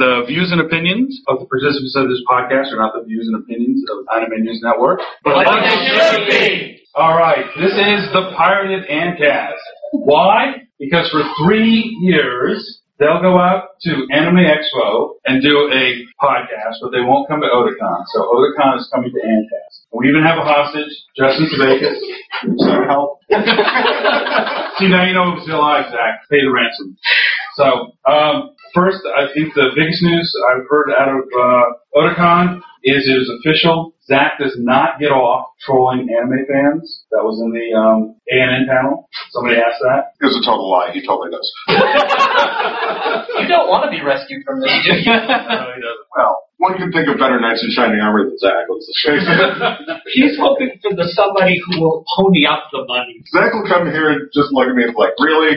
The views and opinions of the participants of this podcast are not the views and opinions of Anime News Network. But Like it should be. All right. This is the Pirated ANNCast. Why? Because for three years, they'll go out to Anime Expo and do a podcast, but they won't come to Otakon. So Otakon is coming to ANNCast. We even have a hostage, Justin Sevakis. Some help. See, now you know who's still alive, Zach. Pay the ransom. So, um, first, I think the biggest news I've heard out of uh, Otakon is it is official. Zach does not get off trolling anime fans. That was in the um, ANN panel. Somebody asked that. It was a total lie. He totally does. You don't want to be rescued from this, do you? No, he doesn't. Well, one can think of better knights in shining armor than Zach. Let's just face it. He's hoping for the somebody who will pony up the money. Zach will come here and just look at me and be like, really?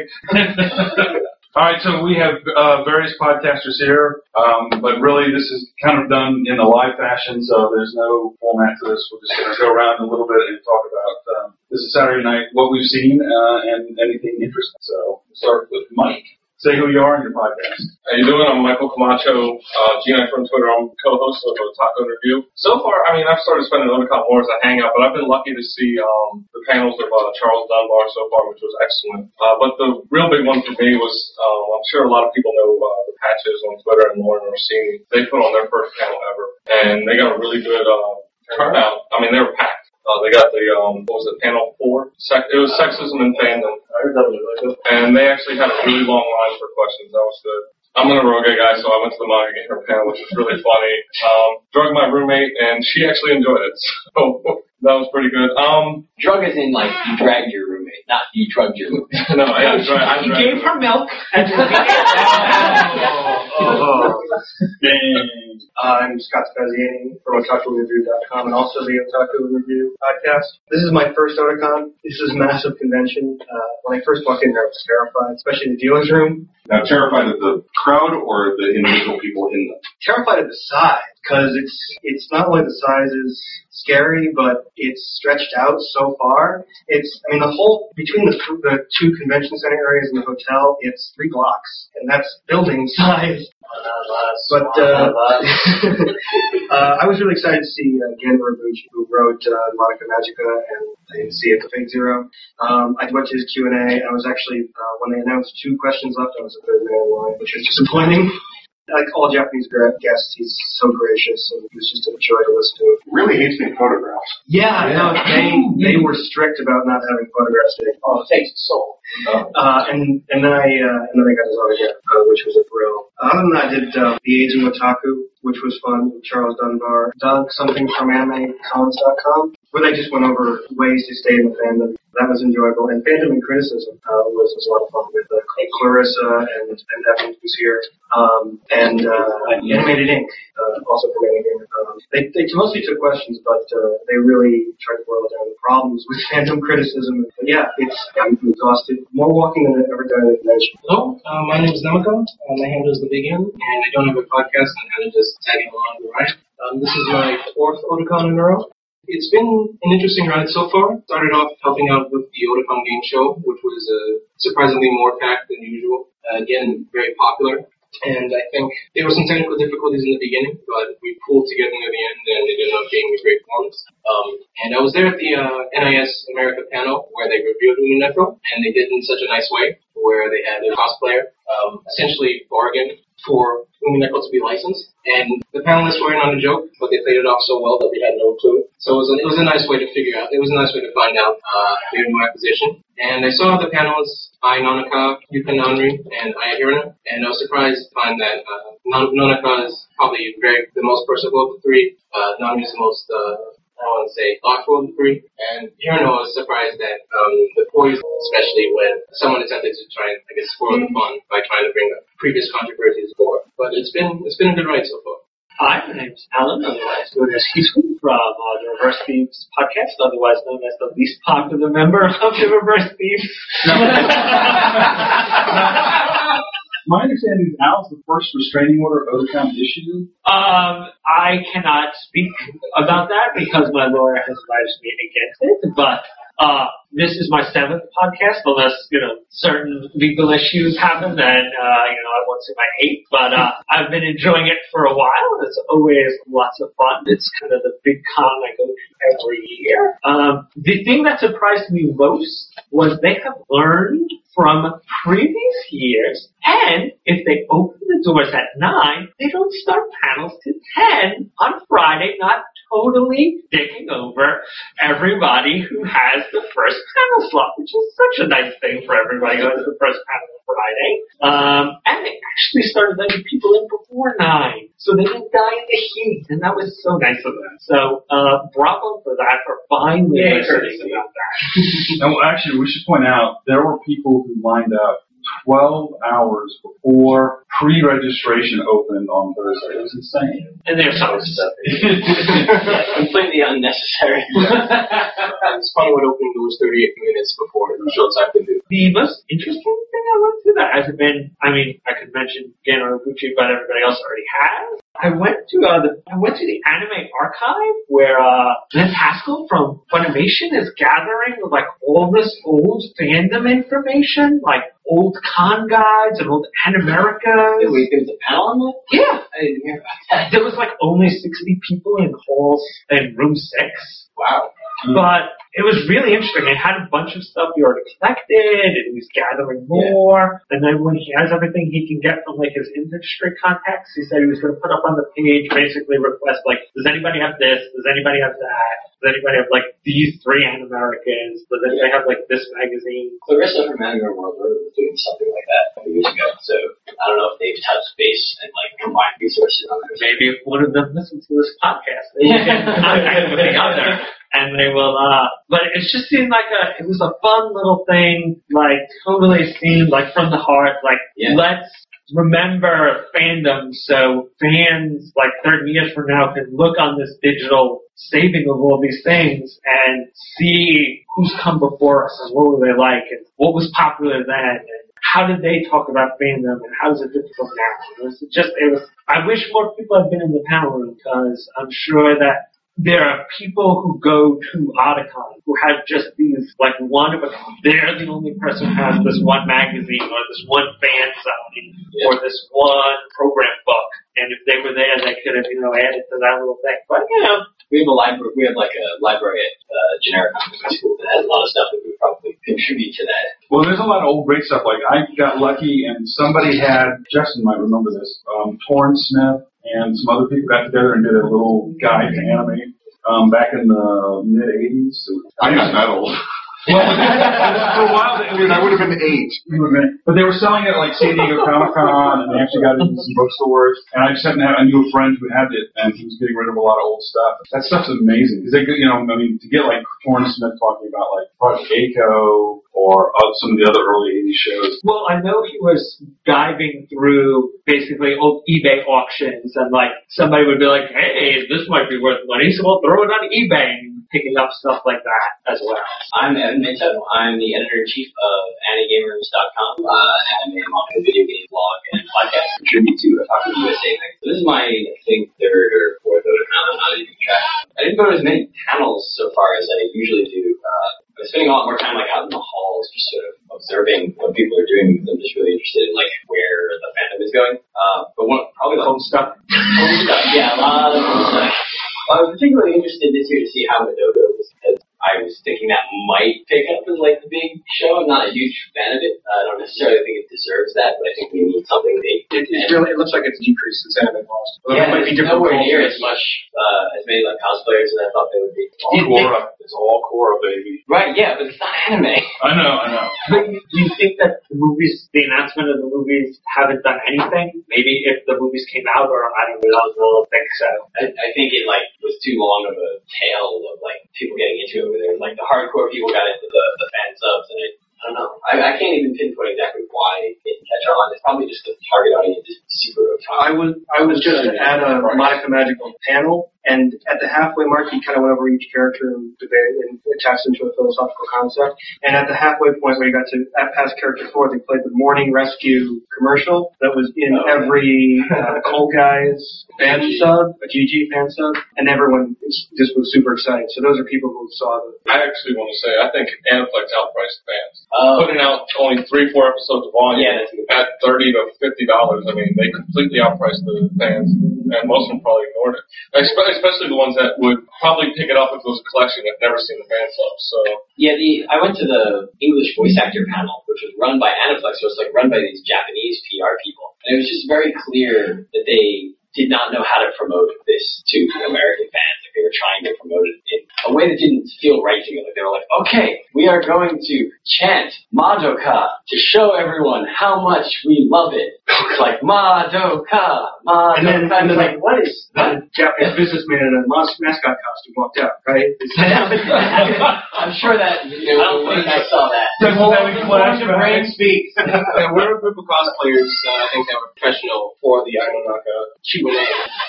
All right, so we have uh, various podcasters here, um, but really this is kind of done in a live fashion, so there's no format to this. We're just going to go around a little bit and talk about um, this is Saturday night, what we've seen, uh, and anything interesting. So we'll start with Mike. Say who you are and your podcast. How you doing? I'm Michael Camacho, uh, G9 from Twitter. I'm co-host of the Taco Review. So far, I mean, I've started spending Otakon more as a hangout, but I've been lucky to see um, the panels of uh, Charles Dunbar so far, which was excellent. Uh, but the real big one for me was, um, I'm sure a lot of people know uh, the Patches on Twitter and Lauren Orsini. They put on their first panel ever, and they got a really good uh, turnout. I mean, they were packed. Uh, they got the um, what was it, panel four? Sec- it was sexism and fandom. And they actually had a really long line for questions. That was good. I'm an eroge guy, so I went to the MangaGamer panel, which was really funny. Um, drugged my roommate, and she actually enjoyed it. So that was pretty good. Um, Drug is in like you dragged your roommate, not you drugged your roommate. no, I, I, tried, I He tried. gave her milk and I'm Scott Spaziani from OtakuReview.com and also the Otaku Review podcast. This is my first Otakon. This is a massive convention. Uh, when I first walked in there, I was terrified, especially in the dealer's room. Now, terrified of the crowd or the individual people in them? Terrified of the size because it's it's not only the size is scary, but it's stretched out so far. It's I mean the whole between the the two convention center areas and the hotel, it's three blocks, and that's building size. But uh, uh, I was really excited to see uh, Gen Urobuchi, who wrote uh, Madoka Magica and see it, The Fate Zero. Um, I went to his Q and A. I was actually uh, when they announced two questions left, I was a third man in line, which was disappointing. Like all Japanese guests, he's so gracious and he was just a joy to listen to. Really hates being photographed. Yeah, no, they they were strict about not having photographs taken. oh, thanks soul. Uh, and and then I uh, and then I got his autograph, uh, which was a thrill. Other than that, I did uh, the Age in Otaku, which was fun. Charles Dunbar, Doug something from AnimeCons.com, where they just went over ways to stay in the fandom. That was enjoyable. And fandom and criticism uh, was, was a lot of fun with uh, Clarissa and and Evan who's here, um, and uh, Animated Ink, uh, also from Animated. Um, they they mostly took questions, but uh, they really tried to boil down the problems with fandom criticism. But yeah, it's I'm exhausted. More walking than I've ever done at a convention. Hello, uh, my name is Namako. Uh, my handle is the Big N, and I don't have a podcast. I'm kind of just tagging along the. Um, this is my fourth Otakon in a row. It's been an interesting ride so far. Started off helping out with the Otakon Game Show, which was uh, surprisingly more packed than usual. Uh, again, very popular. And I think there were some technical difficulties in the beginning, but we pulled together near the end, and ended up being a great performance. Um, and I was there at the uh, NIS America panel where they reviewed Uninetro, and they did it in such a nice way, where they had a cosplayer um, essentially bargain for Uninetro to be licensed. And the panelists were in on a joke, but they played it off so well that we had no clue. So it was, a, it was a nice way to figure out, it was a nice way to find out uh, their new acquisition. And I saw the panelists, Ai Nonaka, Yuka Nanri, and Aya Hirano, and I was surprised to find that uh, Non- Nonaka is probably very the most personable of the three. Uh, Nanri is the most, uh, I want to say thoughtful three. And Hirano was surprised that um, the poise, especially when someone attempted to try and, I guess, spoil the fun by trying to bring up previous controversies forward. But it's been it's been a good ride so far. Hi, my name's Alan, otherwise known as Hisui from uh, the Reverse Thieves podcast, otherwise known as the least popular member of the Reverse Thieves. My understanding is Al's the first restraining order Otakon issued. Um, I cannot speak about that because my lawyer has advised me against it, but Uh, this is my seventh podcast, unless, you know, certain legal issues happen, then, uh, you know, I won't say my eighth, but, uh, I've been enjoying it for a while. It's always lots of fun. It's kind of the big con I go to every year. Um, the thing that surprised me most was they have learned from previous years, and if they open the doors at 9, they don't start panels till 10 on Friday, not totally dicking over everybody who has the first panel slot, which is such a nice thing for everybody who has the first panel on Friday. Um, and they actually started letting people in before 9, so they didn't die in the heat, and that was so nice of them. So, uh, bravo for that, for finally Yay, listening about that. No, actually, we should point out there were people who lined up 12 hours before pre-registration opened on Thursday. It was insane. And there's some stuff. yeah, completely unnecessary. It's funny when opening doors 38 minutes before the showtime can do. The most interesting thing I went through that hasn't been, I mean, I could mention Gen Urobuchi, but everybody else already has. I went to uh, the I went to the anime archive where uh, Glenn Haskell from Funimation is gathering like all this old fandom information, like old con guides and old Animericas. Wait, there was a panel on that? Yeah, I didn't hear about that. there was like only sixty people in hall in room six. Wow. Mm-hmm. But it was really interesting. It had a bunch of stuff he already collected, and he was gathering more. And then when he has everything he can get from like his industry contacts, he said he was going to put up on the page basically request like, does anybody have this? Does anybody have that? Does anybody have like these three Americans? Does anybody have like this magazine? Clarissa from Anime World was doing something like that a few years ago. So I don't know if they've touched base and like combined resources on it. Maybe if one of them listens to this podcast, they can contact out there. And they will, uh, but it just seemed like a, it was a fun little thing, like totally seemed like from the heart, like Yeah. let's remember fandom so fans like 30 years from now can look on this digital saving of all these things and see who's come before us and what were they like and what was popular then and how did they talk about fandom and how does it from now? It was just, it was, I wish more people had been in the panel room because I'm sure that there are people who go to Otakon who have just these, like one of a, they're the only person who has this one magazine or this one fan sign or this one program book. And if they were there, they could have, you know, added to that little thing. But, you know, We have a library. We have like a library at uh, generic high school that has a lot of stuff that would probably contribute to that. Well, there's a lot of old great stuff. Like I got lucky, and somebody had Justin might remember this. Um, Toren Smith and some other people got together and did a little guide to anime um, back in the mid '80s. I'm not that old. Well, for a while, it was, I would have been eight. but they were selling it at like San Diego Comic Con, and they actually got it in some bookstores. And I just happened to have, I knew a friend who had it, and he was getting rid of a lot of old stuff. That stuff's amazing because they, get- you know, I mean, to get like Toren Smith talking about like Project A-ko or uh, some of the other early '80s shows. Well, I know he was diving through basically old eBay auctions and like somebody would be like, hey, this might be worth money, so we'll throw it on eBay and picking up stuff like that as well. I'm Evan Minto. I'm the editor-in-chief of AniGamers.com, uh, anime, manga, video game blog, and podcast contribute to Otaku USA. So this is my, I think, third or fourth Otakon. I'm not even track. I didn't go to as many panels so far as I usually do. Uh, I'm spending a lot more time like out in the halls, just sort of observing what people are doing I'm just really interested in like where the fandom is going. Uh, but one, probably the Home stuff. Cool stuff. Yeah, a lot of cool stuff. I was particularly interested this year to see how Madoka was because I was thinking that might pick up as like the big show. I'm not a huge fan of it. I don't necessarily think it deserves that, but I think we need something big. It, it really it looks like it's decreased since Anime lost. Well, yeah, that might be different nowhere near as much, uh, as many like cosplayers as I thought they would be. All Korra. It's all Korra, baby. Right, yeah, but it's not anime. I know, I know. But you- do you think that the movies, the announcement of the movies haven't done anything? Maybe if the movies came out or I don't know, I don't think so. I, I think it like was too long of a tale of like people getting into it. Where there like the hardcore people got into the, the fan subs, and it, I don't know. I, I can't even pinpoint exactly why it didn't catch on. It's probably just the target audience is super otaku. I was I was just at a Madoka Magica panel And at the halfway mark, he kind of went over each character and debated and attached them to a philosophical concept. And at the halfway point where he got to at past character four, they played the morning rescue commercial that was in Oh. every uh, Coalguys fan sub, a GG fan sub, and everyone just was super excited. So those are people who saw the I actually want to say I think Aniplex outpriced the fans. Oh, Putting out only three, four episodes of volume yeah, that's a good. at thirty to fifty dollars. I mean, they completely outpriced the fans, and most of them probably ignored it. Espe- Especially the ones that would probably pick it up if it was a collection that never seen the fan sub. So Yeah, the I went to the English voice actor panel, which was run by Aniplex, so it's like run by these Japanese PR people. And it was just very clear that they did not know how to promote this to American fans. Like they were trying to promote it in a way that didn't feel right to me. Like they were like, okay, we are going to chant Madoka to show everyone how much we love it. It's like Madoka, Madoka. And then- and then- like, what is the Japanese businessman in a mas- mascot costume walked out, right? I'm sure that, I don't think I saw that. Doesn't that make flash The brain speaks. Yeah, we're a group of cosplayers, uh, I think that were professional for the Ironaka Q&A.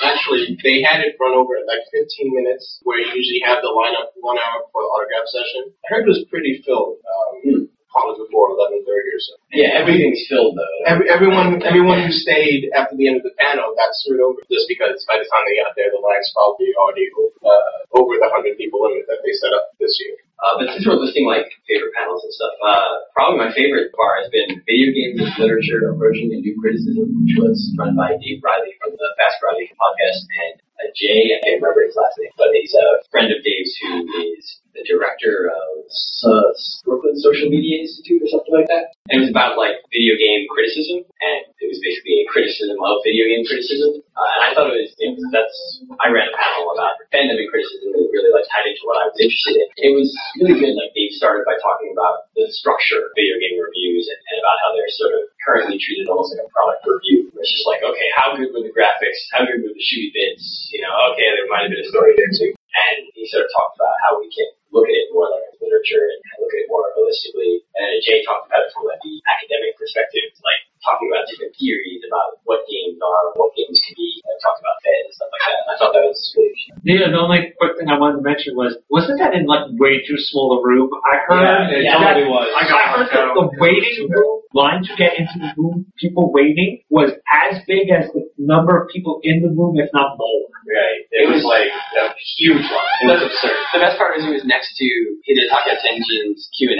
Actually, they had it run over at like 15 minutes, where you usually have the lineup one hour for the autograph session. I heard it was pretty filled, um, probably before 11.30 or so. Yeah, everything's filled though. Every, everyone, everyone who stayed after the end of the panel got screwed over just because by the time they got there, the line's probably already uh, over the 100 people limit that they set up this year. Uh, but since we're listing like favorite panels and stuff, uh, probably my favorite bar has been video games and literature approaching a new criticism, which was run by Dave Riley from the Fast Riley podcast and uh, Jay, I can't remember his last name, but he's a friend of Dave's who is the director of uh, Brooklyn Social Media Institute or something like that. And it was about like video game criticism, and it was basically a criticism of video game criticism. Uh, and I thought it was, you know, that's, I ran a panel about fandom and criticism, and it really like tied into what I was interested in. It was really good. Like Dave started by talking about the structure of video game reviews and, and about how they're sort of currently treated almost like a product review. It's just like, okay, how good were the graphics? How good were the shooty bits? You know, okay, there might have been a story there too. And he sort of talked about how we can look at it more like literature and look at it more holistically. And Jay talked about it from like the academic perspective, like talking about different theories about what games are, what games can be, and talked about fed and stuff like that. And I thought that was really interesting. Yeah, the only quick thing I wanted to mention was, wasn't that in like way too small a room? I heard it that, totally was. I, heard that the waiting room line to get into the room, people waiting, was as big as the number of people in the room, if not more. Right. It was like a huge line. It was absurd. The best part is it was next to Hidetaka Tenjin's Q&A,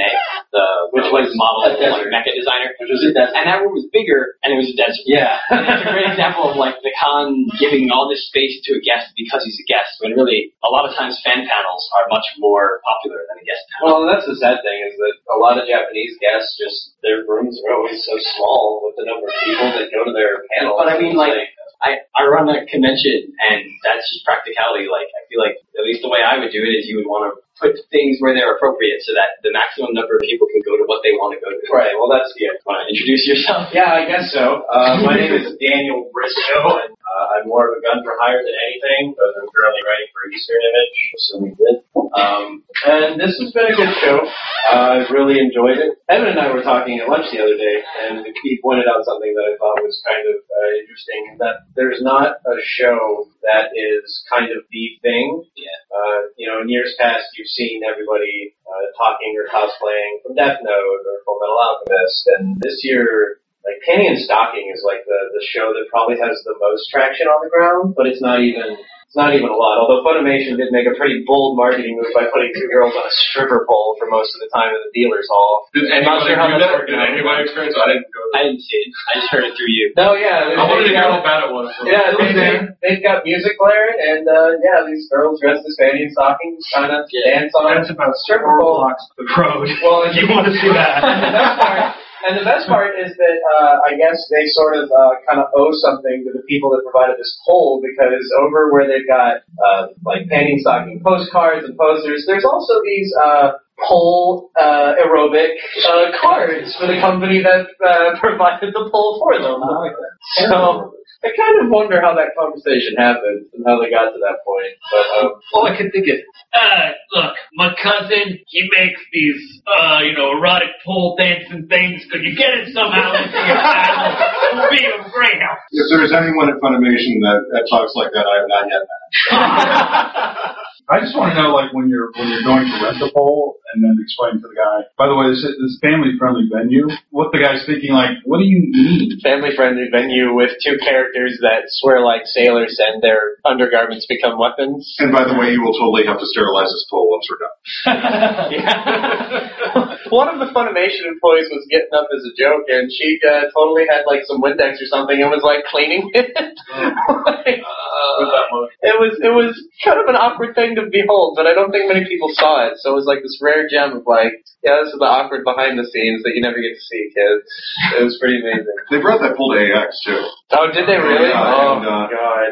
the, which was model A desert. like mecha designer. Which was a desert. And that room was bigger, and it was a desert. Yeah. And it's a great example of like the con giving all this space to a guest because he's a guest, when really a lot of times fan panels are much more popular than a guest panel. Well, that's the sad thing is that a lot of Japanese guests just their rooms are always so small with the number of people that go to their panels. But I mean, It's like, I, I run a convention, and that's just practicality. Like, I feel like, at least the way I would do it is you would want to put things where they're appropriate so that the maximum number of people can go to what they want to go to. right. Well, that's yeah. Want to introduce yourself? Yeah, I guess so. Uh, my name is Daniel Briscoe, and uh, I'm more of a gun for hire than anything, but I'm currently writing for Eastern Image, assuming good. Um, and this has been a good show. Uh, I've really enjoyed it. Evan and I were talking at lunch the other day, and he pointed out something that I thought was kind of uh, interesting, that there's not a show that is kind of the thing. Yeah. Uh, you know, in years past, you've seen everybody uh, talking or cosplaying from Death Note or Full Metal Alchemist, and this year like Panty and Stocking is like the the show that probably has the most traction on the ground, but it's not even it's not even a lot. Although Funimation did make a pretty bold marketing move by putting two girls on a stripper pole for most of the time in the dealer's hall. did I'm not anybody sure how do that's that? Did out. anybody experience? I didn't go. I didn't see it. I just heard it through you. No, yeah, they, I wanted to they hear got, how bad it was. yeah, they, they, they've got music blaring, and uh, yeah, these girls dressed as Panty and Stocking trying to dance on That's about stripper pole. blocks the road. Well, if you want to see that. the best part, and the best part is that uh, I guess they sort of uh, kind of owe something to the people that provided this poll because over where they've got uh, like panty stocking postcards and posters, there's also these uh, pole uh, aerobic uh, cards for the company that uh, provided the pole for them. So I kind of wonder how that conversation happened and how they got to that point. But um, all I can think is, Uh, look, my cousin, he makes these, uh, you know, erotic pole dancing things. Could you get it somehow into your channel? It would be a great help. If there's anyone at Funimation that, that talks like that, I have not yet met. I just want to know, like, when you're when you're going to rent a pole, and then explain to the guy. By the way, this is this family friendly venue. What the guy's thinking, like, what do you need? family friendly venue with two characters that swear like sailors and their undergarments become weapons. And by the way, you will totally have to sterilize this pole once we're done. yeah. One of the Funimation employees was getting up as a joke, and she uh, totally had like some Windex or something, and was like cleaning it. Like, it was it was kind of an awkward thing to behold, but I don't think many people saw it. So it was like this rare gem of like, yeah, this is the awkward behind the scenes that you never get to see, kids. It was pretty amazing. They brought that pole to AX too. Oh, did they really? Yeah, oh and, uh, god.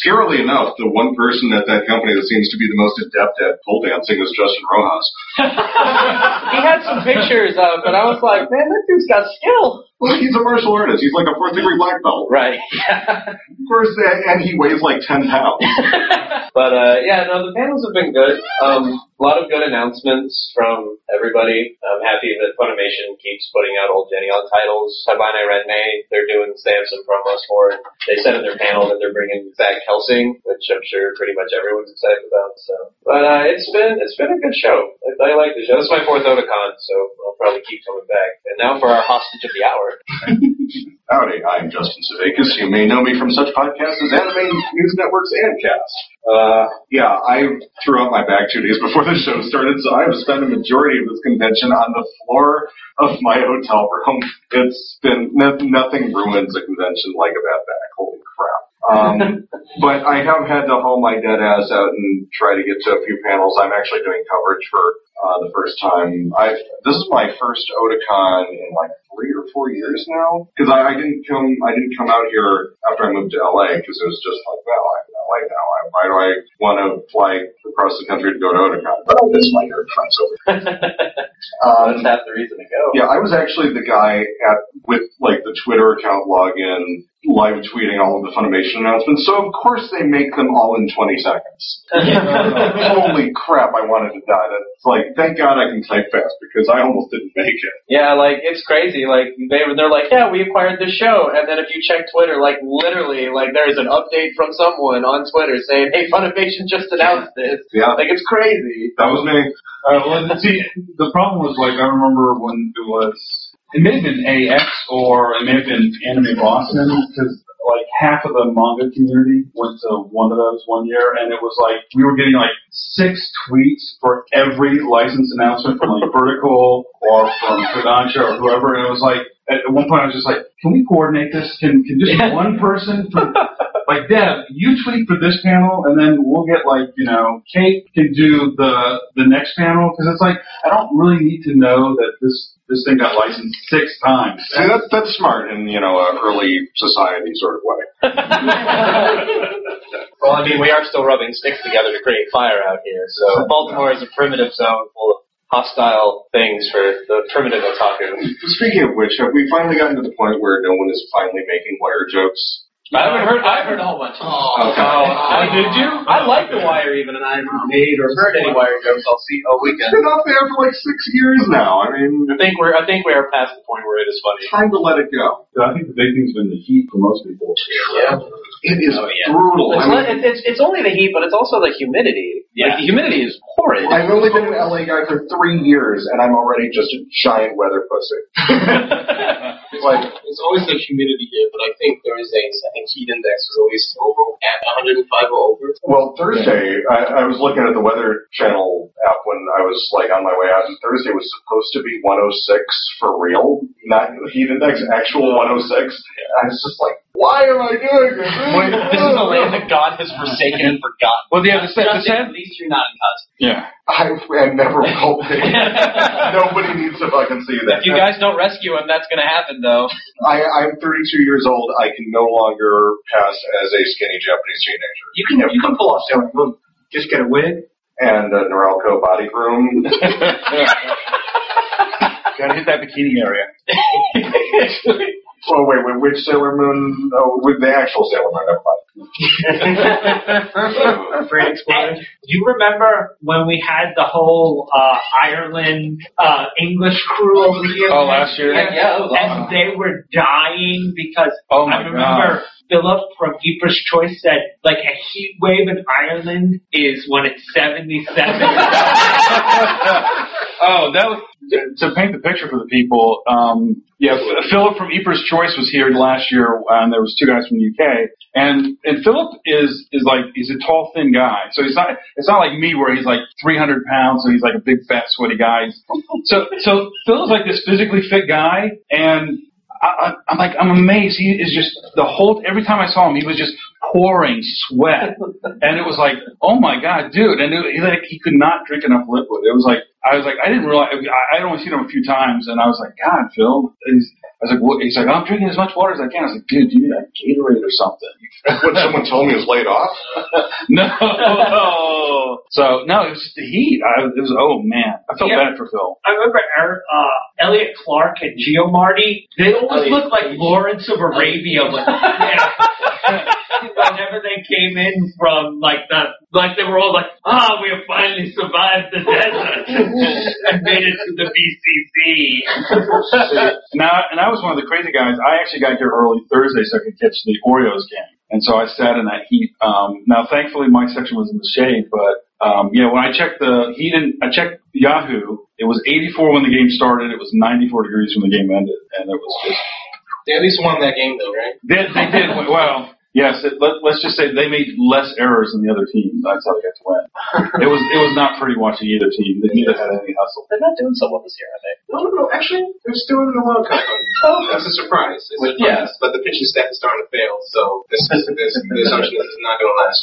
Scarily enough, the one person at that company that seems to be the most adept at pole dancing is Justin Rojas. he had some pictures of, but I was like, man, that dude's got skill. Well, he's a martial artist. He's like a fourth degree black belt. Right. Of course, and he weighs like 10 pounds. but uh, yeah, no, the panels have been good. Um, a lot of good announcements from everybody. I'm happy that Funimation keeps putting out old Geneon titles. Sabane Renme, they're doing they have some promos for it. They said in their panel that they're bringing Zach Hellsing, which I'm sure pretty much everyone's excited about. So, but uh, it's been it's been a good show. I, I like the show. This is my fourth Otakon, so I'll probably keep coming back. And now for our hostage of the hour. Howdy, I'm Justin Sevakis. You may know me from such podcasts as Anime News Network's ANNCast. Uh, yeah, I threw out my bag two days before the show started, so I've spent a majority of this convention on the floor of my hotel room. It's been no, nothing ruins a convention like a bad bag. Holy crap. Um, but I have had to haul my dead ass out and try to get to a few panels. I'm actually doing coverage for uh, the first time. I this is my first Otakon in like three or four years now because I, I didn't come I didn't come out here after I moved to LA because it was just like well I'm in LA now. I, why do I want to fly across the country to go to Otakon? But I miss my nerd friends over here. Um, That's half the reason to go. yeah, I was actually the guy at with like the Twitter account login, live tweeting all of the Funimation announcements. So of course they make them all in 20 seconds. Holy crap! I wanted to die. That's like, thank God I can type fast because I almost didn't make it. Yeah, like it's crazy. Like they they're like, yeah, we acquired this show, and then if you check Twitter, like literally, like there's an update from someone on Twitter saying, hey, Funimation just announced this. Yeah, Like it's crazy. that was me. Uh, well, see, the problem was like I remember when it was. It may have been AX or it may have been Anime Boston because like half of the manga community went to one of those one year, and it was like we were getting like six tweets for every license announcement from like Vertical or from Kodansha or whoever, and it was like at one point I was just like, can we coordinate this? Can can just one person from like Deb, you tweet for this panel, and then we'll get like you know Kate can do the the next panel because it's like I don't really need to know that this this thing got licensed six times. See, that's that's smart in you know a early society sort of way. Well, I mean, we are still rubbing sticks together to create fire out here. So Baltimore is a primitive zone full of hostile things for the primitive otaku. Speaking of which, have we finally gotten to the point where no one is finally making wire jokes? I haven't heard. I've heard a whole bunch. Oh, oh Okay. I did you? I like the Wire even, and I haven't made or heard any Wire jokes all see all It's weekend. been up there for like six years now. I mean, I think we're. I think we are past the point where it is funny. time to let it go. I think the big thing's been the heat for most people. Yeah. It is Oh, yeah. brutal. It's, I mean, not, it's, it's, it's only the heat, but it's also the humidity. Yeah. Like, the humidity is horrid. I've only been an LA guy for three years, and I'm already just a giant weather pussy. It's like it's always the humidity here, but I think there is a I think heat index was always over at 105 or over. Well, Thursday, I, I was looking at the Weather Channel app when I was like on my way out, and Thursday was supposed to be 106 for real, not heat index, actual 106. I was just like, why am I doing this? Wait, this is a land that God has forsaken and forgotten. Well, yeah, the, the, Justin, at least you're not in costume. yeah. I, I never will be. Nobody needs to fucking see that. If you guys don't rescue him, that's going to happen, though. I, I'm 32 years old. I can no longer pass as a skinny Japanese teenager. You can you can pull off Sailor Moon. Just get a wig and a Norelco Body Groom. Gotta hit that bikini area. Oh wait, wait, which Sailor Moon? Oh, with the actual Sailor Moon. Never mind. Brain exploded. Do you remember when we had the whole uh, Ireland uh, English crew over here? Oh, last year? Heck yeah, And awesome. they were dying because Oh my I remember Philip from Keeper's Choice said like a heat wave in Ireland is when it's 77. oh, that was to paint the picture for the people. Um, yeah, Philip from Eaper's Choice was here last year, and there was two guys from the UK. And and Philip is is like he's a tall, thin guy. So he's not it's not like me where he's like 300 pounds, so he's like a big, fat, sweaty guy. So so Philip's like this physically fit guy, and I, I, I'm like I'm amazed. He is just the whole every time I saw him, he was just pouring sweat, and it was like, oh my god, dude! And it, he like he could not drink enough liquid. It was like I was like I didn't realize I, I'd only seen him a few times, and I was like, God, Phil. He's, I was like, what? he's like, I'm drinking as much water as I can. I was like, dude, you need a Gatorade or something. when someone told me he was laid off. no. So no, it was just the heat. I, it was oh man, I felt Yeah. bad for Phil. I remember Eric, uh, Elliot Clark and Geo Marty. They always Elliot looked like Lawrence of Arabia. When, yeah. Whenever they came in from like the like they were all like, ah, we have finally survived the desert and made it to the BCC. Now, and I was one of the crazy guys. I actually got here early Thursday so I could catch the Orioles game, and so I sat in that heat. Um, now, thankfully, my section was in the shade, but um, yeah, when I checked the heat, in, I checked Yahoo. It was 84 when the game started. It was 94 degrees when the game ended, and it was just They at least won that game, though, right? they, they did well. Yes, it, let, let's just say they made less errors than the other team. That's how they got to win. It was it was not pretty watching either team. They neither had any hustle. They're not doing so well this year, are they? No, no, no. Actually, they're still in the World Cup. Oh, that's a surprise. It's a Yeah. surprise. But the pitching staff is starting to fail, so this, this, this, the assumption is not going to last.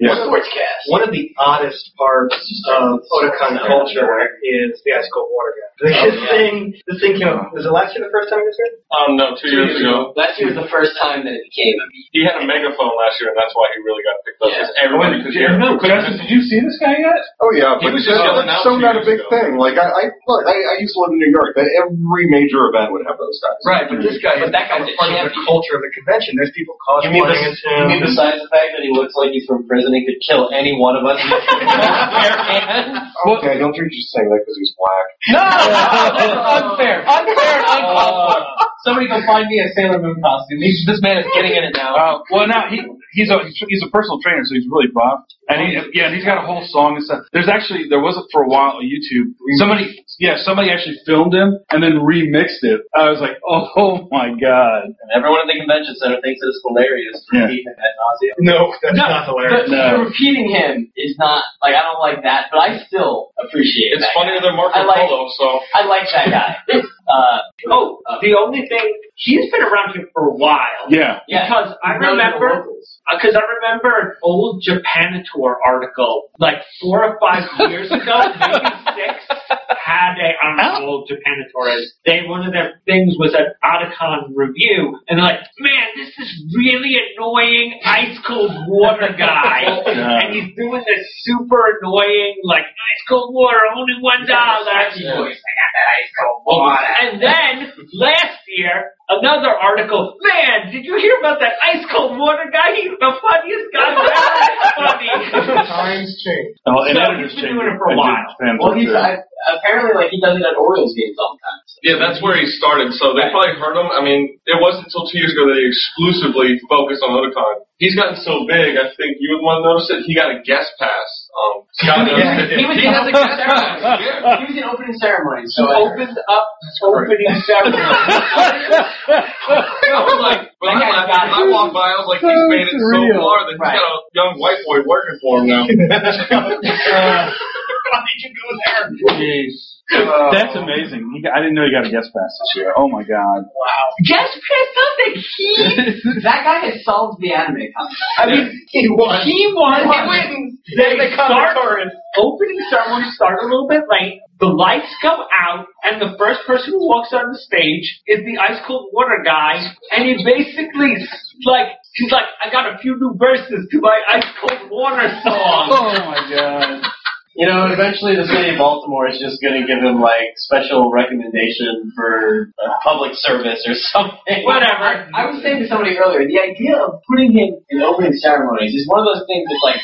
Yeah. Sportscast. One of the oddest parts of Otakon culture is the ice cold water guy. This yeah. thing, this thing came up. Was it last year the first time you said? Um, no, two years ago. Last year was the first time that it became a meme. He had a megaphone last year, and that's why he really got picked up. Yeah. Because everybody could hear him. no, Justin, did you see this guy yet? Oh yeah, He but was just that's yelling out so not a big ago. thing. Like I, I look, I, I used to live in New York. That every major event would have those guys. Right, but this guy But that guy's a part of the culture of the convention. There's people You mean, the, you mean besides the fact that he looks like he's from prison and he could kill any one of us in his bare? Okay, don't you just saying that because he's black. No! unfair. Unfair and uncalled for. Somebody go find me a Sailor Moon costume. He's, this man is getting in it now. Uh, well, now he he's a he's a personal trainer, so he's really buff, and he yeah, and he's got a whole song and stuff. There's actually there was a, for a while on YouTube. Somebody yeah, somebody actually filmed him and then remixed it. I was like, oh my god. And everyone at the convention center thinks it's hilarious. Yeah. Repeating it ad nauseam. No, that's No, not hilarious. The, No. repeating him is not like I don't like that, but I still appreciate it. It's that. funnier guy. than Marco I like- Polo, so. I like that guy. uh, Oh, uh, the only thing he's been around here for a while. Yeah. yeah. Because I He's known to the remember, locals. Uh, because I remember an old Japanator article, like four or five years ago, maybe six, had a, I don't know how old Japanator is. They, one of their things was an Otakon review, and they're like, man, this is really annoying ice cold water guy. Yeah. And he's doing this super annoying, like, ice cold water, only one dollar. Scratchy voice. I got that ice cold water. And then, last year, another article, man, did you hear about that ice cold water guy? He's the funniest guy ever. funny. Times change. Oh, and So editors he's been change doing it for a while. Well, he's too. I, uh, apparently like he does it at Orioles games all the time. So. Yeah, that's where he started. So they Right. probably heard him. I mean, it wasn't until two years ago that he exclusively focused on Otakon. He's gotten so big. I think you would want to notice it. He got a guest pass. Um, Scott noticed Yeah, it. he was He in has a opening guest ceremony. Yeah. He was in opening ceremony. So I opened up opening ceremony. I was like, when I, That guy left, got when I walked by, I was like, he's made it so Real. far that he's Right. got a young white boy working for him now. Why did you go there? Jeez. Oh. That's amazing. He got, I didn't know he got a guest pass this year. Oh my god. Just pissed off the key. that guy has solved the anime concept. I mean, He won. he won. He wins. They the start, commentator. opening ceremony start a little bit late. The lights go out, and the first person who walks on the stage is the ice cold water guy, and he basically like he's like, I got a few new verses to my ice cold water song. Oh my god. You know, eventually the city of Baltimore is just going to give him like special recommendation for uh, public service or something. Whatever. I was saying to somebody earlier, the idea of putting him in opening ceremonies is one of those things that's like,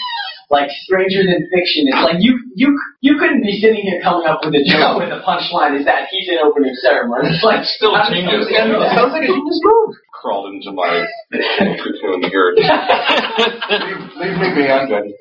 like stranger than fiction. It's like you, you, you couldn't be sitting here coming up with a joke with a punchline is that he's in opening ceremony. It's like Still genius. somebody? Sounds like a genius move. Crawled into my cocoon here. leave, leave me be, I'm good.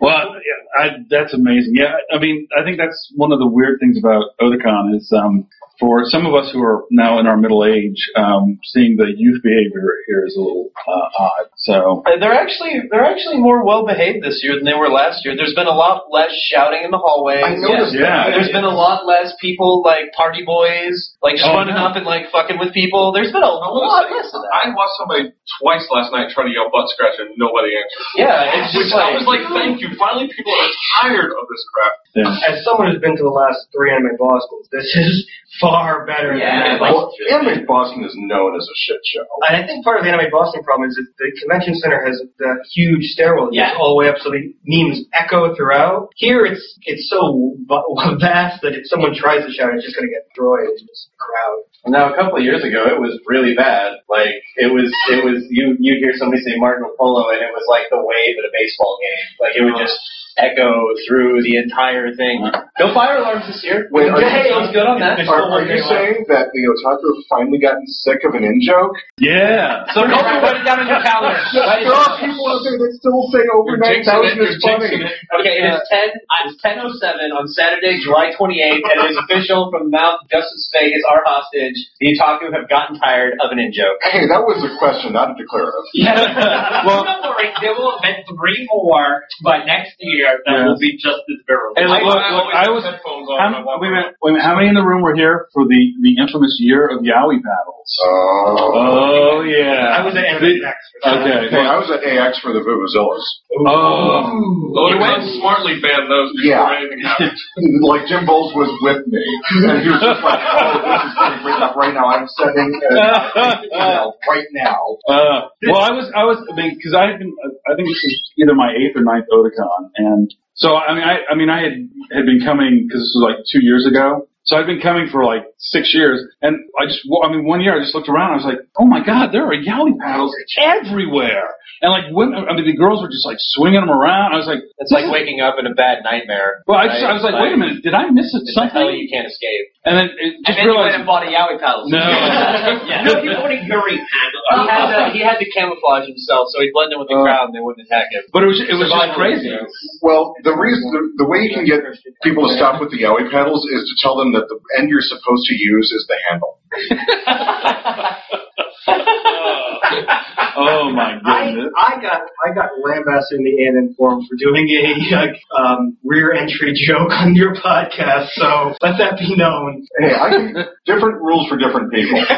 Well, yeah, I, that's amazing. Yeah, I mean, I think that's one of the weird things about Otakon is um, for some of us who are now in our middle age, um, seeing the youth behavior here is a little uh, odd. So Uh, They're actually they're actually more well behaved this year than they were last year. There's been a lot less shouting in the hallways. I noticed Yeah. There's been a lot less people like party boys, like just Oh, running no. up and like fucking with people. There's been a lot less of that. I watched somebody twice last night try to yell butt scratch and nobody answered. Yeah, it's Which just I was like, thank you. Finally, people are tired of this crap. yeah. As someone who's been to the last three anime Bostons, this is far better Yeah, than that. Well, Anime Boston is known as a shit show. And I think part of the Anime Boston problem is that the convention center has the huge stairwell that Yeah. goes all the way up, so the memes echo throughout. Here, it's it's so vast that if someone tries to shout, it's just going to get destroyed in this crowd. Now, a couple of years ago, it was really bad. Like it was, it was you you hear somebody say Marco Polo, and it was like the wave at a baseball game. Like it would just echo through the entire thing. No fire alarms this year. Wait, are hey, you- it was good on that. Are, are you saying that the otaku have finally gotten sick of an in joke? yeah. So don't put it down in your calendar. There are people out there that still say over You're jinxing 9,000 it, is you're funny. jinxing it. Okay, it is ten. Uh, it's ten oh seven on Saturday, July twenty eighth, and it is official from Mount mouth of Justin Sevakis, our hostage. The otaku have gotten tired of an in joke. Hey, that was a question, not a declarative. well, don't worry, they will invent three more by next year that Yeah. will be just as virulent. And I, look, I look, I was. headphones on. How, when I walk wait, a minute, wait a minute, how many in the room were here for the, the infamous year of yaoi paddles? Oh. Oh yeah. I was at Anime The- Next. for that. Okay. Hey, I was at AX for the vuvuzelas. Oh. Otakon smartly banned those before Yeah. anything happened. like Jim Bowles was with me, and he was just like, "Oh, this is getting written up right now. I'm sending an email right now." Uh, well, I was, I was, I mean, because I had been, I think this is either my eighth or ninth Otakon, and so I mean, I, I mean, I had had been coming because this was like two years ago. So I've been coming for like six years, and I just, I mean, one year I just looked around. I was like, oh my god, there are yaoi paddles everywhere, and like women, I mean, the girls were just like swinging them around. I was like, It's like waking up in a bad nightmare. well, I, just, I was like, wait a minute, did I miss it, It's a hell something? you can't escape. And then it And just then you went realized, and bought a yaoi paddle. No. yeah. no, you want a Yuri paddle. He had, to, he had to camouflage himself, so he'd blend in with the Uh, crowd, and they wouldn't attack him. but it was, it was just crazy. Well, the reason, the, the way you can get people to stop with the yaoi paddles is to tell them that the end you're supposed to use is the handle. Oh my goodness. I got I got lambasted in the ANN forum for doing a like, um, rear entry joke on your podcast, so let that be known. Hey, I different rules for different people.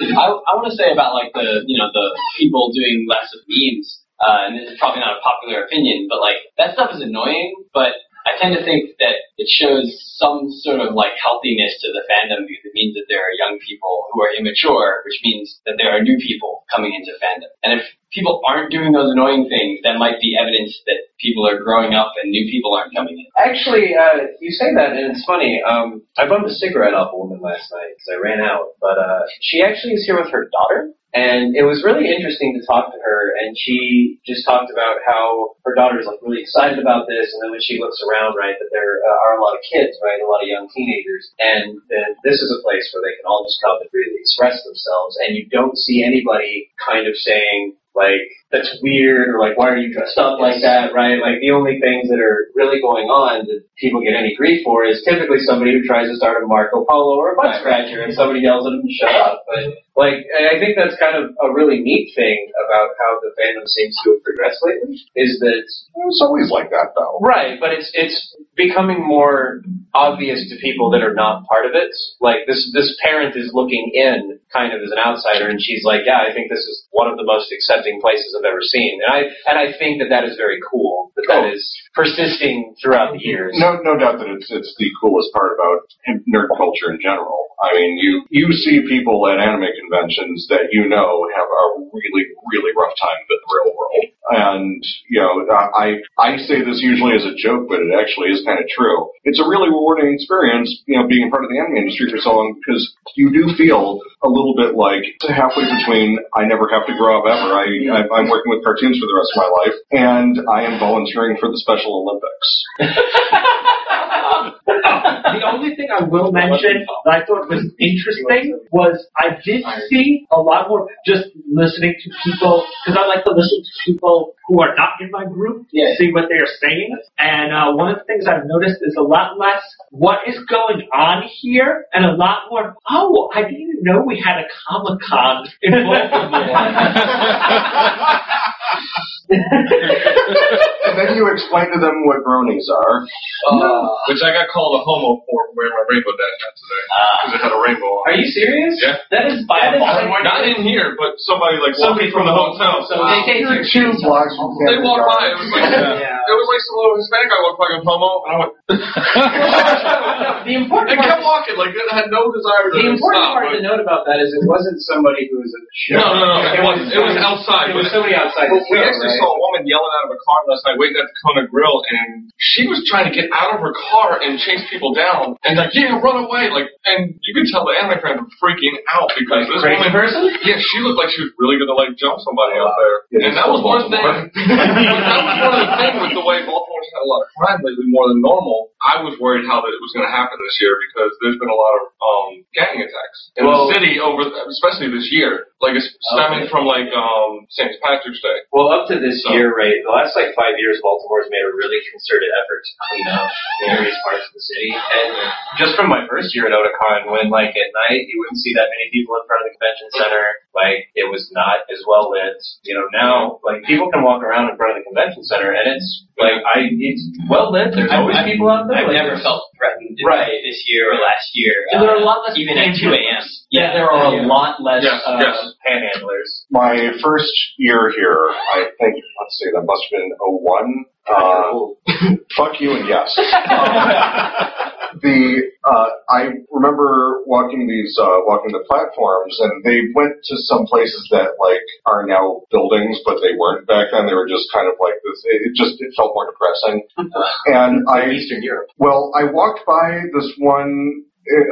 I, I want to say about like the you know the people doing less of memes, uh, and this is probably not a popular opinion, but like that stuff is annoying. But I tend to think that it shows some sort of like healthiness to the fandom because it means that there are young people who are immature, which means that there are new people coming into fandom. And if people aren't doing those annoying things, that might be evidence that people are growing up and new people aren't coming in. Actually, uh, you say that, and it's funny. Um, I bummed a cigarette off a woman last night because I ran out, but uh, she actually is here with her daughter, and it was really interesting to talk to her. And she just talked about how her daughter's like really excited about this, and then when she looks around, right, that there uh, are a lot of kids, right, a lot of young teenagers, and then this is a place where they can all just come and really express themselves, and you don't see anybody kind of saying like that's weird or like why are you dressed up like that, right? Like the only things that are really going on that people get any grief for is typically somebody who tries to start a Marco Polo or a butt scratcher and somebody yells at them to shut up. But like I think that's kind of a really neat thing about how the fandom seems to have progressed lately is that It's always like that, though. Right, but it's it's becoming more obvious to people that are not part of it. Like this this parent is looking in kind of as an outsider and she's like, "Yeah, I think this is one of the most places I've ever seen." And I and I think that that is very cool that that Oh. is persisting throughout the years. No, no doubt that it's it's the coolest part about nerd culture in general. I mean, you you see people at anime conventions that you know have a really really rough time in the real world. And you know, I I say this usually as a joke, but it actually is kind of true. It's a really rewarding experience, you know, being a part of the anime industry for so long because you do feel a little bit like halfway between I never have to grow up ever. I, I I'm working with cartoons for the rest of my life, and I am volunteering for the Special Olympics. the only thing I will mention that I thought was interesting was I did see a lot more just listening to people because I like to listen to people who are not in my group Yeah. see what they are saying. And uh, one of the things I've noticed is a lot less what is going on here and a lot more. Oh, I didn't even know we had a Comic Con in Baltimore. and then you explain to them what bronies are. Uh, which I got called a homo for wearing my rainbow dash hat today because it had a rainbow on. Are you serious? Yeah. That is diabolical. Not in here, but somebody like walking from the hotel. So they take your Two blocks from They Camden walked by. It Gardens. was like it was like some little Hispanic guy walked by with homo, and I went. the important and part, kept walking like I had no desire to the important stop. part but- to note about that is it wasn't somebody who was a no, no, no, it wasn't. It was outside. It was somebody outside. Well, we show, actually right? saw a woman yelling out of a car last night, waiting at the Kona Grill, and she was trying to get out of her car and chase people down, and like, yeah, run away, like, and you could tell the anime fans were freaking out because this Crazy woman, person? yeah, she looked like she was really gonna like jump somebody out there, Yeah, and that was one thing. That was one of the things with the way Baltimore's had a lot of crime lately, more than normal. I was worried how that it was going to happen this year because there's been a lot of um, gang attacks in Well- the city over, especially this year. Like it's stemming from like um, St. Patrick's Day. Well, up to this So- year, right, the last like five years, Baltimore's made a really concerted effort to clean up various parts of the city. And just from my first year at Otakon, when like at night you wouldn't see that many people in front of the convention center, like it was not as well lit. You know, now like people can walk around in front of the convention center, and it's like I, it's well lit. There's always I've- people out there. I've like, never felt threatened Right. this year or last year. And there are a uh, lot less even at 2 a.m. Yeah, there are a lot less Yes, uh, yes. My first year here, I think, let's see, that must have been 01. Uh, fuck you and yes. the uh, I remember walking these uh, walking the platforms, and they went to some places that like are now buildings, but they weren't back then. They were just kind of like this. It, it just it felt more depressing. and I Eastern Europe. well, I walked by this one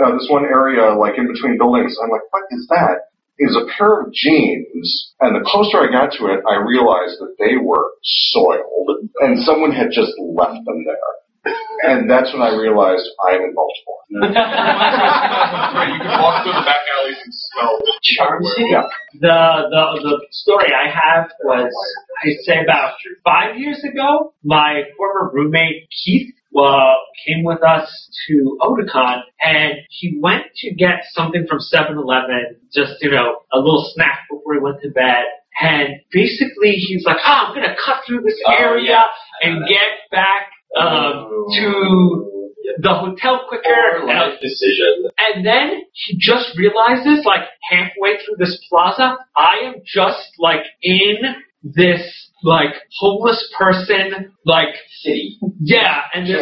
uh, this one area like in between buildings. I'm like, what is that? Is a pair of jeans, and the closer I got to it, I realized that they were soiled, and someone had just left them there. And that's when I realized I'm in Baltimore. Right, you can walk through the back alleys and smell Charm Yeah. The, the the story I have was I say about five years ago. My former roommate Keith uh, came with us to Otakon, and he went to get something from 7-Eleven, just you know a little snack before he went to bed. And basically, he's like, "Ah, I'm gonna cut through this Oh, area yeah. and get back um, to the hotel quicker." Poor And life decision. and then he just realizes, like halfway through this plaza, I am just like in this like homeless person, like City. yeah, and this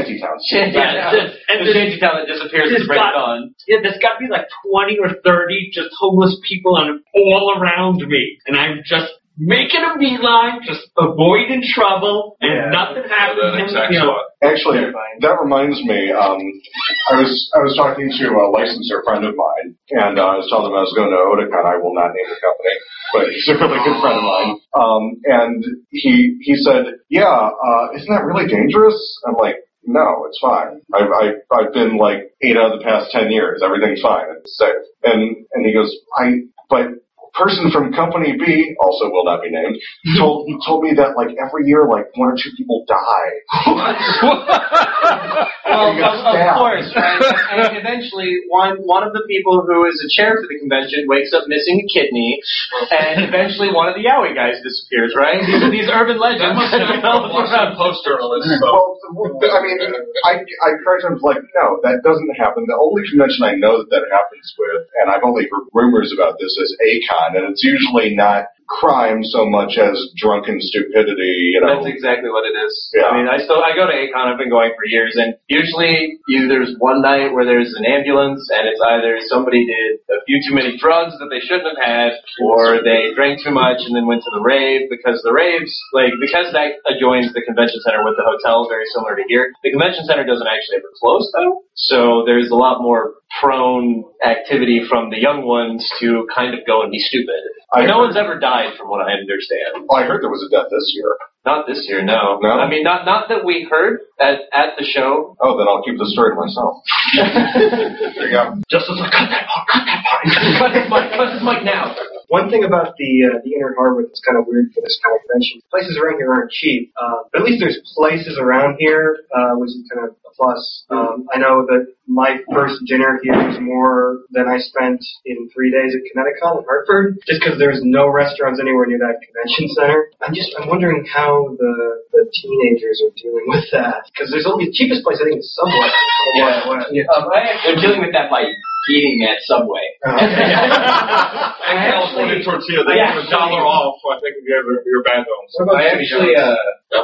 Shantytown. yeah, this, and the this, shantytown that disappears this at the break of dawn. yeah, there's got to be like twenty or thirty just homeless people and all around me, and I'm just making a beeline, just avoiding trouble, and Yeah. nothing happens. that exact you know, spot. Actually, that reminds me. Um, I was I was talking to a licensor friend of mine, and uh, I was telling him I was going to Otakon. I will not name the company, but he's a really good friend of mine. Um, and he he said, "Yeah, uh, isn't that really dangerous?" I'm like, "No, it's fine. I've I've, I've been like eight out of the past ten years. Everything's fine. It's safe." And and he goes, "I but." Person from company B, also will not be named, mm-hmm. told told me that like every year like one or two people die. Well, of, of course, right? and eventually, one one of the people who is a chair for the convention wakes up missing a kidney, and eventually one of the Yowie guys disappears. Right? These are these urban That legends must have been develop one around. post journalist. So. Well, I mean, I I tried to like, no, that doesn't happen. The only convention I know that that happens with, and I've only heard rumors about this, is Acon, and it's usually not crime so much as drunken stupidity. You know, That's exactly what it is. Yeah. I mean, I still I go to Acon. I've been going for years, and usually either there's one night where there's an ambulance, and it's either somebody did a few too many drugs that they shouldn't have had, or they drank too much and then went to the rave because the raves, like because that adjoins the convention center with the hotel, very similar to here. The convention center doesn't actually ever close though, so there's a lot more prone activity from the young ones to kind of go and be stupid. I no one's ever died, from what I understand. I heard there was a death this year. Not this year, no. No? I mean, not not that we heard at at the show. Oh, then I'll keep the story to myself. there you go. Just as I cut that part, cut that part. cut his mic, cut his mic now. One thing about the uh, the Inner Harbor that's kind of weird for this kind of convention, places around here aren't cheap, uh, but at least there's places around here, uh, which is kind of a plus. Um, I know that my first dinner here was more than I spent in three days at Connecticut in Hartford, just because there's no restaurants anywhere near that convention center. I'm just I'm wondering how the the teenagers are dealing with that, because there's only the cheapest place I think is Subway. Yeah. Yeah. Um, they're dealing with that by eating at Subway. And California tortilla, they Yeah. give a dollar off, I think, if you have your bad ones. I actually, uh,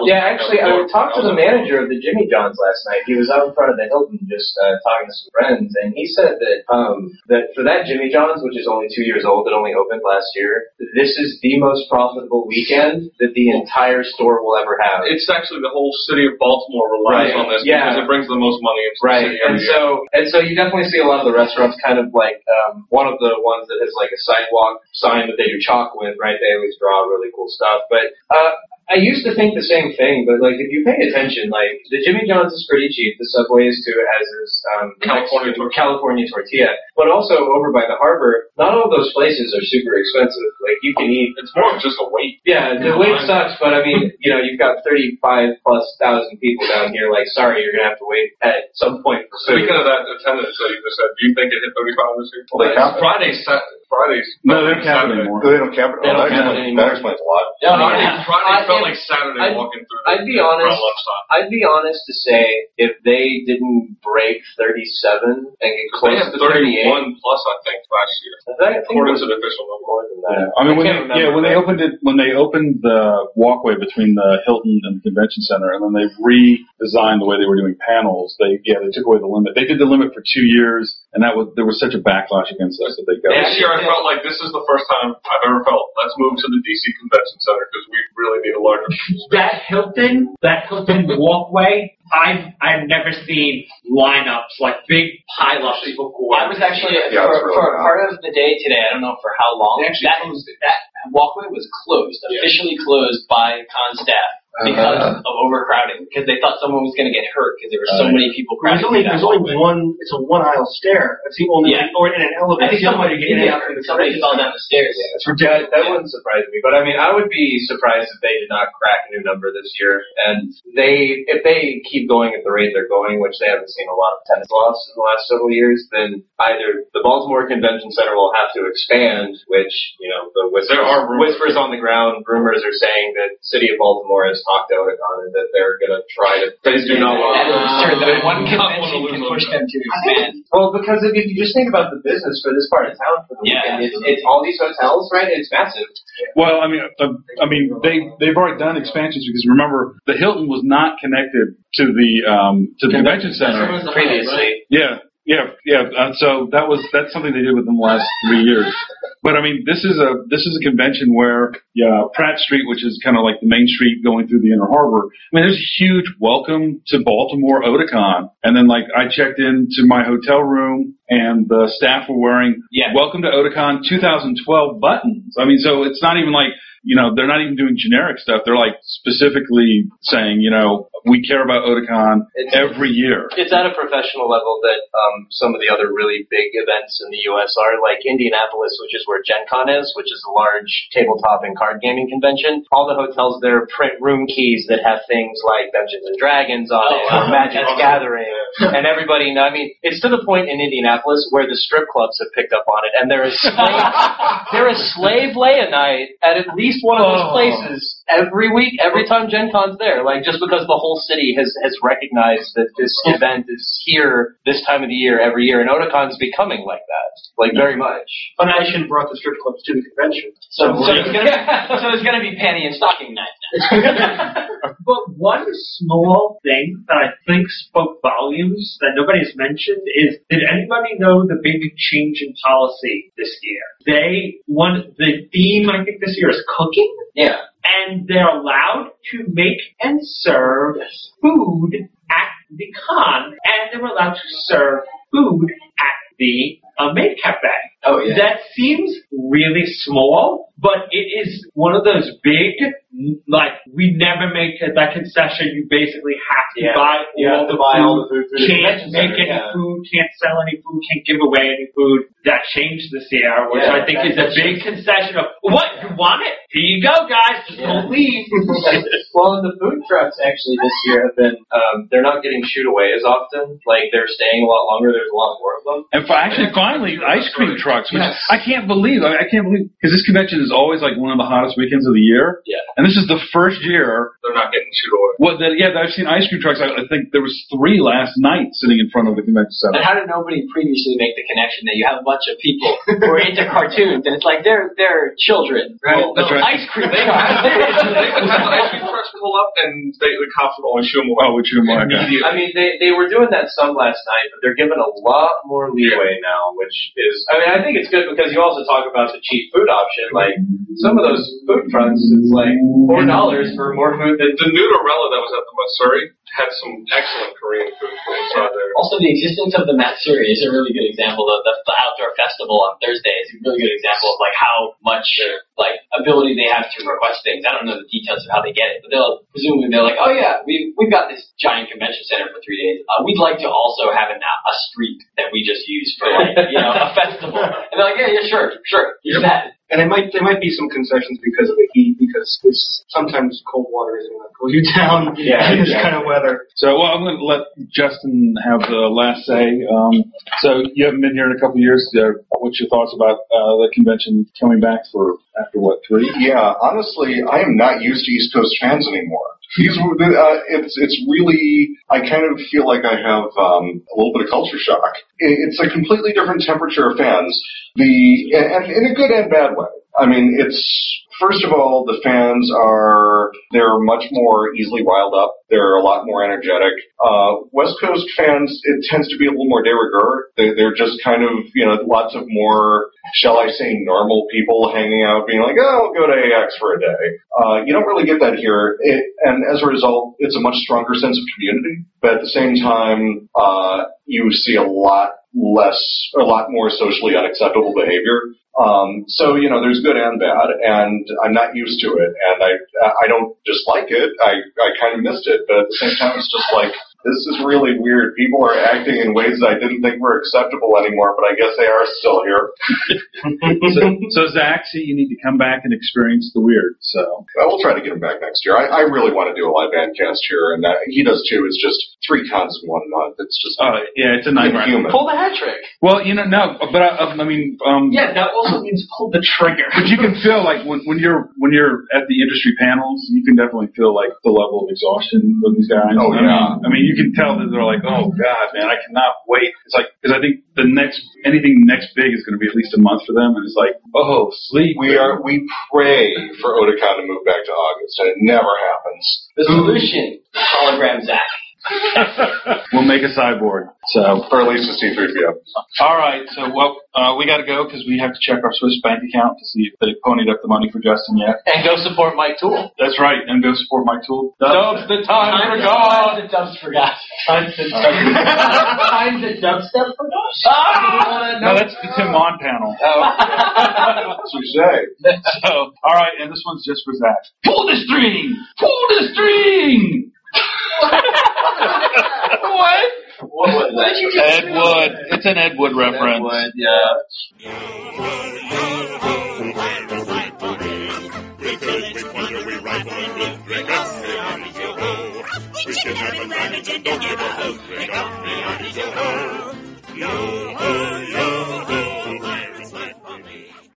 yeah, actually, I talked to the manager of the Jimmy John's last night. He was out in front of the Hilton just uh, talking to some friends, and he said that um, that for that Jimmy John's, which is only two years old, that only opened last year, this is the most profitable weekend that the entire store will ever have. It's actually the whole city of Baltimore relies Right. on this Yeah. because it brings the most money into Right, the city every and year. so and so you definitely see a lot of the restaurants kind of like um, one of the ones that has like a sidewalk sign that they do chalk with, right? They always draw really cool stuff. But uh, I used to think the same thing, but like if you pay attention, like the Jimmy John's is pretty cheap, the Subway is too, as is um, California Mexican- tortilla. California tortilla. But also over by the harbor, not all those places are super expensive. Like you can eat It's more of just a wait. yeah, the wait sucks, but I mean, you know, you've got 35 plus thousand people down here. Like, sorry, you're gonna have to wait at some point for food. Speaking of that attendance that you just said, do you think it hit 35 this year? Well, they count it. Fridays, Sa- Fridays. No, they don't count Saturday. anymore. They don't count it. They Oh, don't that, count explains, anymore. that explains a lot. Yeah, Friday, yeah. Friday I- felt if- like Saturday I'd- walking through. I'd be around honest. I'd be honest to say if they didn't break 37 and get They close had to 31 plus, I think, last year. I think According to the official number. more than that. I mean, when can't they, yeah, remember, when they opened it, when they opened the walkway between the Hilton and the convention center, and then they redesigned the way they were doing panels. They, yeah, they took away the limit. They did the limit for two years, and that was there was such a backlash against us that they got. This year, I felt like this is the first time I've ever felt. Let's move to the DC Convention Center because we really need a larger. That Hilton, that Hilton walkway, I've I've never seen lineups like big pileups before. I was actually Yeah, for, it's really for bad. part of the day today. I don't know for how long. They actually that closed it. that walkway was closed, officially closed by con staff because Uh-huh. of overcrowding. Because they thought someone was going to get hurt because there were so Uh, many people There's only there's only one. It's a one aisle stair. That's the only Yeah. or in an elevator. I think That's the only way somebody to get in and out somebody fell down the stairs. Yeah, that wouldn't surprise me. But I mean, I would be surprised if they did not crack a new number this year. And they, if they keep going at the rate they're going, which they haven't seen a lot of tennis loss in the last several years, then either the Baltimore Convention Center will have to expand, which you know the whispers, There are whispers on the ground, rumors are saying that City of Baltimore has talked to Otakon and that they're going to try to. They do not want That's absurd. They That one do not want to convention can push them to expand. Well, because if you just think about the business for this part of town for the Yeah, weekend, it's, it's all these hotels, right? It's massive. Well, I mean, uh, I mean, they they've already done expansions because remember the Hilton was not connected to the um, to the convention center. Previously, Yeah, yeah, yeah. Uh, so that was that's something they did within the last three years. But I mean, this is a this is a convention where yeah, Pratt Street, which is kind of like the main street going through the Inner Harbor. I mean, there's a huge welcome to Baltimore Otakon, and then like I checked into my hotel room and the staff were wearing Yeah. Welcome to Otakon 2012 buttons. I mean, so it's not even like you know they're not even doing generic stuff. They're like specifically saying you know we care about Otakon It's- every year. it's at a professional level that um, some of the other really big events in the U.S. are, like Indianapolis, which is where Gen Con is, which is a large tabletop and card gaming convention. All the hotels there print room keys that have things like Dungeons and Dragons on it, Oh, or Magic's that's Gathering, and everybody. I mean, it's to the point in Indianapolis where the strip clubs have picked up on it, and there is slave, there is slave lay a night at at least least one of those Oh. places every week, every time Gen Con's there. Like just because the whole city has has recognized that this event is here this time of the year every year, and Otacon's becoming like that, like very much. Funimation brought the strip clubs to the convention. So, so, it's gonna, so there's gonna be panty and stocking night. But one small thing that I think spoke volumes that nobody's mentioned is did anybody know the big change in policy this year? They one the theme I think this year is cooking. yeah. and they're allowed to make and serve food at the con, and they're allowed to serve food at the uh, maid cafe. Oh yeah. That seems really small, but it is one of those big, like, we never make that concession. You basically have to Yeah. buy You all have to the buy food. all the food through can't convention make center, any yeah. food, can't sell any food, can't give away any food. That changed this year, which Yeah, I think is a that's- big concession of, what, you want it? Here you go, guys, just Yeah. don't leave. well, the food trucks actually this year have been um, they're not getting shoot away as often. Like they're staying a lot longer. There's a lot more of them. And fi- actually, finally, ice cream trucks, which Yes. I can't believe. I, I can't believe because this convention is always like one of the hottest weekends of the year. Yeah. And this is the first year. They're not getting shoot away. What? That, yeah, that I've seen ice cream trucks. I, I think there was three last night sitting in front of the convention center. And how did nobody previously make the connection that you have a bunch of people who are into cartoons and it's like they're they're children. Right. That's right. Ice cream. They had, they had the ice cream trucks pull up and they, the cops would only shoot them away. Oh, which you like that. immediately. I mean, they they were doing that some last night, but they're given a lot more leeway now, which is. I mean, I think it's good because you also talk about the cheap food option. Like some of those food fronts, it's like four dollars for more food than. The Noodlerella that was at the Matsuri had some excellent Korean food inside there. Also, the existence of the Matsuri is a really good example. of the, the outdoor festival on Thursday is a really good example of like how much like ability they have to request things. I don't know the details of how they get it, but they'll presumably they're like, oh yeah, we we've got this giant convention center for three days. Uh, we'd like to also have a, a street that we just use for like you know a festival. And they're like, yeah, yeah, sure, sure, use that. And it might there might be some concessions because of the heat, because it's sometimes cold water isn't going to cool you down Yeah, in this exactly. kind of weather. So, well, I'm going to let Justin have the last say. Um, so, you haven't been here in a couple of years. Uh, what's your thoughts about uh, the convention coming back for after what three? Yeah, honestly, I am not used to East Coast fans anymore. These, uh, it's it's really I kind of feel like I have um, a little bit of culture shock. It's a completely different temperature of fans. The and in a good and bad way. I mean, it's first of all the fans are they're much more easily riled up. They're a lot more energetic. Uh, West Coast fans, it tends to be a little more de rigueur. They, they're just kind of you know lots of more shall I say, normal people hanging out, being like, oh, I'll go to AX for a day. Uh, you don't really get that here. It, and as a result, it's a much stronger sense of community. But at the same time, uh, you see a lot less, a lot more socially unacceptable behavior. Um, so, you know, there's good and bad, and I'm not used to it, and I, I don't dislike it. I, I kind of missed it, but at the same time, it's just like, this is really weird. People are acting in ways that I didn't think were acceptable anymore, but I guess they are still here. so, so Zach, see, you need to come back and experience the weird. So Well, we'll try to get him back next year. I, I really want to do a live band cast here, and that, he does too. It's just three cons in one month. It's just uh, yeah, it's a nightmare. inhuman. Pull the hat trick. Well, you know, no, but I, I mean, um, Yeah, that also means pull the trigger. But you can feel like when, when you're when you're at the industry panels, you can definitely feel like the level of exhaustion with these guys. Oh, I yeah. mean, I mean, you can tell that they're like, oh god, man, I cannot wait. It's like because I think the next anything next big is going to be at least a month for them, and it's like, oh, sleep. We are we pray for Otakon to move back to August, and it never happens. The solution, hologram Zach. we'll make a cyborg. So, Or at least a C3PO. all right. So, well, uh, we got to go because we have to check our Swiss bank account to see if they ponied up the money for Justin yet. And go support Mike Tool. That's right, and go support my tool. Dubs the Time the Times the Dubs forgot. Times the Times the Dubstep forgot. Ah! No, that's the Tim Mon panel. Touche. So, all right, and this one's just for Zach. Pull the string! Pull the string! What? What was that? Ed Wood. It's an Ed Wood reference. yeah. Because we wonder we rifle and we'll drink up behind your ho. We kidnap and ravage and don't give a hoot. Drink up behind your ho. Yo ho, yo ho.